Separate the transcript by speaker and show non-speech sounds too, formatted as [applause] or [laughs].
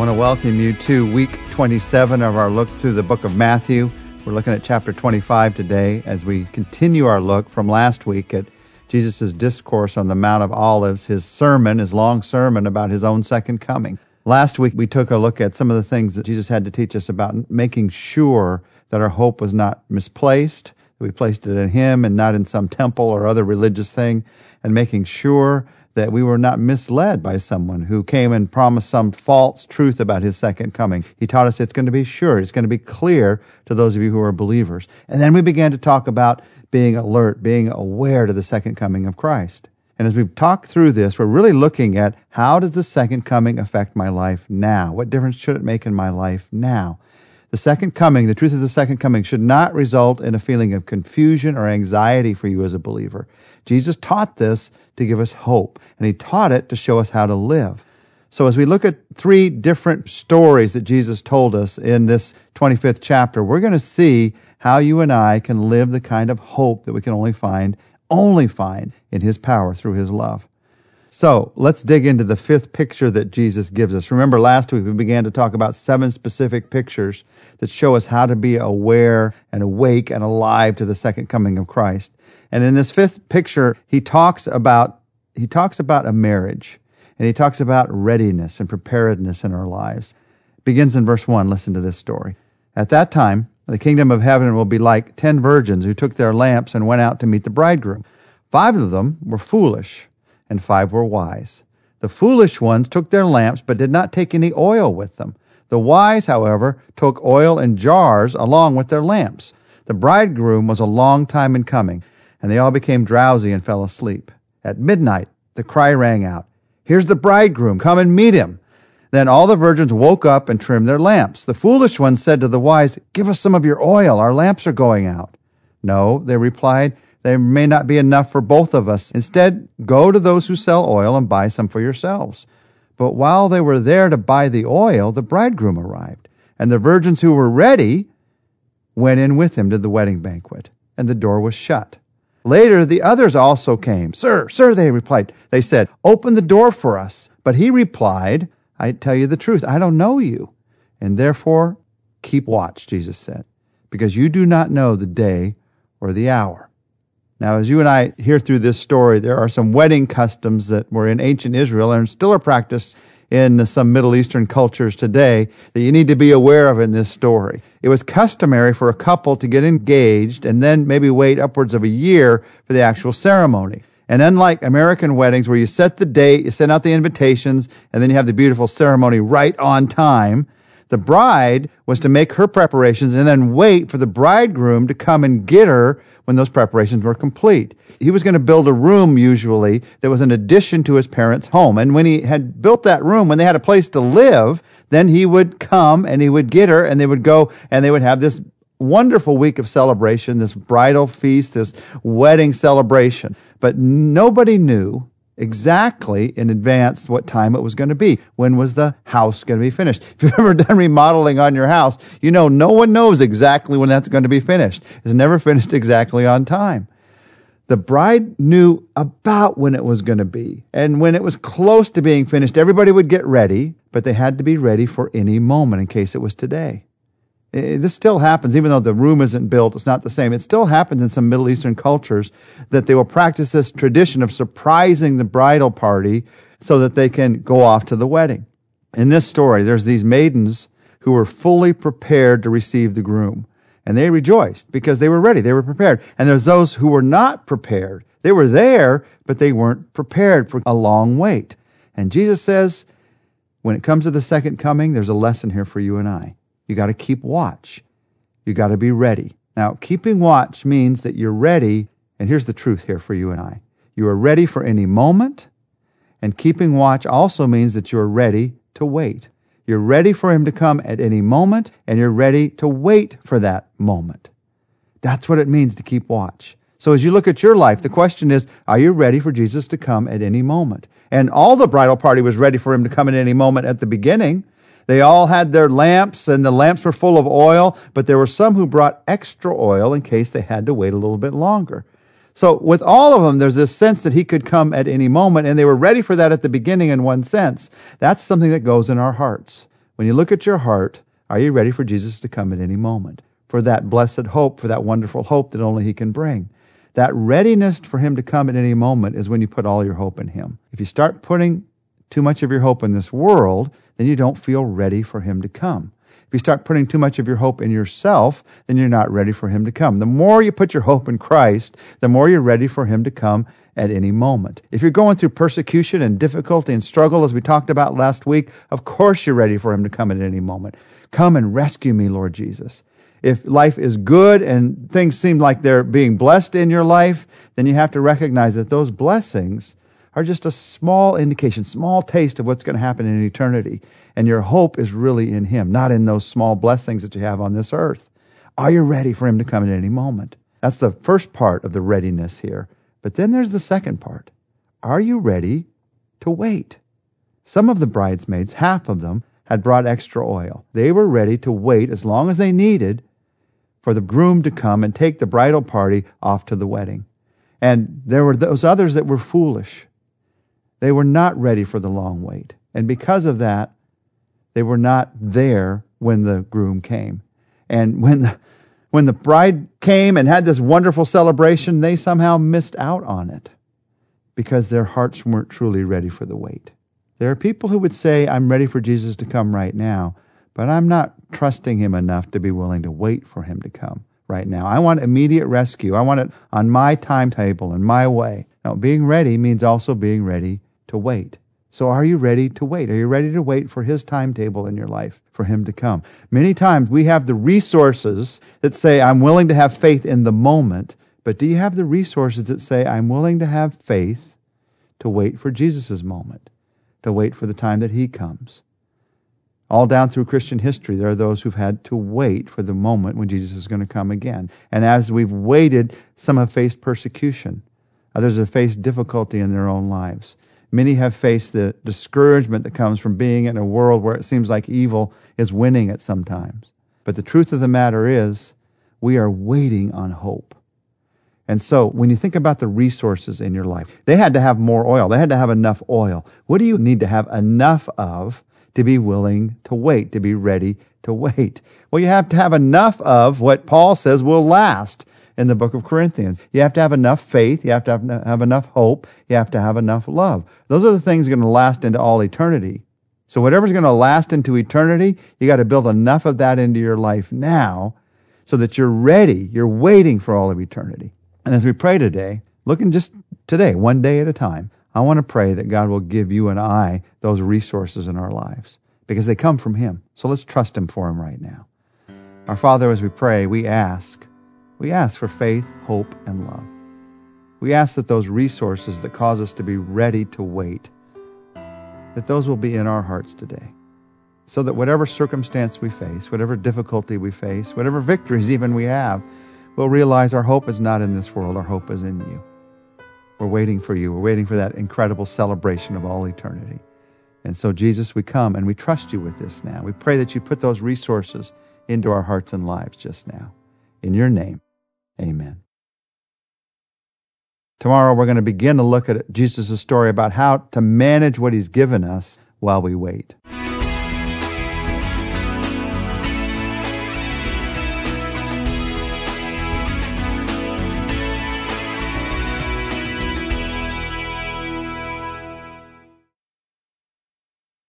Speaker 1: want to welcome you to week 27 of our look through the book of Matthew. We're looking at chapter 25 today as we continue our look from last week at Jesus' discourse on the Mount of Olives, his sermon, his long sermon about his own second coming. Last week, we took a look at some of the things that Jesus had to teach us about making sure that our hope was not misplaced, we placed it in Him and not in some temple or other religious thing, and making sure that we were not misled by someone who came and promised some false truth about his second coming. He taught us it's going to be sure, it's going to be clear to those of you who are believers. And then we began to talk about being alert, being aware to the second coming of Christ. And as we've talked through this, we're really looking at how does the second coming affect my life now? What difference should it make in my life now? The second coming, the truth of the second coming, should not result in a feeling of confusion or anxiety for you as a believer. Jesus taught this to give us hope, and he taught it to show us how to live. So, as we look at three different stories that Jesus told us in this 25th chapter, we're going to see how you and I can live the kind of hope that we can only find, only find in his power through his love. So let's dig into the fifth picture that Jesus gives us. Remember, last week we began to talk about seven specific pictures that show us how to be aware and awake and alive to the second coming of Christ. And in this fifth picture, he talks about, he talks about a marriage and he talks about readiness and preparedness in our lives. Begins in verse one. Listen to this story. At that time, the kingdom of heaven will be like ten virgins who took their lamps and went out to meet the bridegroom. Five of them were foolish and five were wise. The foolish ones took their lamps, but did not take any oil with them. The wise, however, took oil in jars along with their lamps. The bridegroom was a long time in coming, and they all became drowsy and fell asleep. At midnight, the cry rang out, Here's the bridegroom, come and meet him. Then all the virgins woke up and trimmed their lamps. The foolish ones said to the wise, Give us some of your oil, our lamps are going out. No, they replied, there may not be enough for both of us. Instead, go to those who sell oil and buy some for yourselves. But while they were there to buy the oil, the bridegroom arrived, and the virgins who were ready went in with him to the wedding banquet, and the door was shut. Later, the others also came. Sir, sir, they replied. They said, Open the door for us. But he replied, I tell you the truth, I don't know you. And therefore, keep watch, Jesus said, because you do not know the day or the hour. Now, as you and I hear through this story, there are some wedding customs that were in ancient Israel and still are practiced in some Middle Eastern cultures today that you need to be aware of in this story. It was customary for a couple to get engaged and then maybe wait upwards of a year for the actual ceremony. And unlike American weddings where you set the date, you send out the invitations, and then you have the beautiful ceremony right on time, the bride was to make her preparations and then wait for the bridegroom to come and get her when those preparations were complete. He was going to build a room usually that was an addition to his parents' home. And when he had built that room, when they had a place to live, then he would come and he would get her and they would go and they would have this wonderful week of celebration, this bridal feast, this wedding celebration. But nobody knew exactly in advance what time it was going to be. When was the house going to be finished? If you've [laughs] ever done remodeling on your house, you know no one knows exactly when that's going to be finished. It's never finished exactly on time. The bride knew about when it was going to be. And when it was close to being finished, everybody would get ready, but they had to be ready for any moment in case it was today. Eh, this still happens, even though the room isn't built, it's not the same. It still happens in some Middle Eastern cultures that they will practice this tradition of surprising the bridal party so that they can go off to the wedding. In this story, there's these maidens who were fully prepared to receive the groom. And they rejoiced because they were ready. They were prepared. And there's those who were not prepared. They were there, but they weren't prepared for a long wait. And Jesus says, when it comes to the second coming, there's a lesson here for you and I. You got to keep watch. You got to be ready. Now, keeping watch means that you're ready. And here's the truth here for you and I you are ready for any moment. And keeping watch also means that you're ready to wait. You're ready for Him to come at any moment, and you're ready to wait for that moment. That's what it means to keep watch. So as you look at your life, the question is, are you ready for Jesus to come at any moment? And all the bridal party was ready for him to come at any moment at the beginning. They all had their lamps, and the lamps were full of oil, but there were some who brought extra oil in case they had to wait a little bit longer. So, with all of them, there's this sense that he could come at any moment, and they were ready for that at the beginning in one sense. That's something that goes in our hearts. When you look at your heart, are you ready for Jesus to come at any moment? For that blessed hope, for that wonderful hope that only He can bring. That readiness for Him to come at any moment is when you put all your hope in Him. If you start putting too much of your hope in this world, then you don't feel ready for Him to come. If you start putting too much of your hope in yourself, then you're not ready for Him to come. The more you put your hope in Christ, the more you're ready for Him to come at any moment. If you're going through persecution and difficulty and struggle, as we talked about last week, of course you're ready for Him to come at any moment. Come and rescue me, Lord Jesus. If life is good and things seem like they're being blessed in your life, then you have to recognize that those blessings are just a small indication, small taste of what's going to happen in eternity. And your hope is really in Him, not in those small blessings that you have on this earth. Are you ready for Him to come at any moment? That's the first part of the readiness here. But then there's the second part. Are you ready to wait? Some of the bridesmaids, half of them, had brought extra oil. They were ready to wait as long as they needed for the groom to come and take the bridal party off to the wedding. And there were those others that were foolish. They were not ready for the long wait. And because of that, they were not there when the groom came. And when the, when the bride came and had this wonderful celebration, they somehow missed out on it because their hearts weren't truly ready for the wait. There are people who would say, I'm ready for Jesus to come right now, but I'm not trusting him enough to be willing to wait for him to come right now. I want immediate rescue. I want it on my timetable and my way. Now, being ready means also being ready to wait. So are you ready to wait? Are you ready to wait for his timetable in your life, for him to come? Many times we have the resources that say, I'm willing to have faith in the moment, but do you have the resources that say, I'm willing to have faith to wait for Jesus' moment, to wait for the time that he comes? All down through Christian history, there are those who've had to wait for the moment when Jesus is going to come again. And as we've waited, some have faced persecution. Others have faced difficulty in their own lives. Many have faced the discouragement that comes from being in a world where it seems like evil is winning at some times. But the truth of the matter is, we are waiting on hope. And so when you think about the resources in your life, they had to have more oil. They had to have enough oil. What do you need to have enough of to be willing to wait, to be ready to wait? Well, you have to have enough of what Paul says will last in the book of Corinthians. You have to have enough faith. You have to have, have enough hope. You have to have enough love. Those are the things going to last into all eternity. So whatever's going to last into eternity, you got to build enough of that into your life now so that you're ready. You're waiting for all of eternity. And as we pray today, looking just today, one day at a time, I want to pray that God will give you and I those resources in our lives because they come from Him. So let's trust Him for Him right now. Our Father, as we pray, we ask we ask for faith, hope, and love. We ask that those resources that cause us to be ready to wait, that those will be in our hearts today. So that whatever circumstance we face, whatever difficulty we face, whatever victories even we have, we'll realize our hope is not in this world, our hope is in you. We're waiting for you. We're waiting for that incredible celebration of all eternity. And so, Jesus, we come and we trust you with this now. We pray that you put those resources into our hearts and lives just now. In your name. Amen. Tomorrow, we're going to begin to look at Jesus' story about how to manage what he's given us while we wait.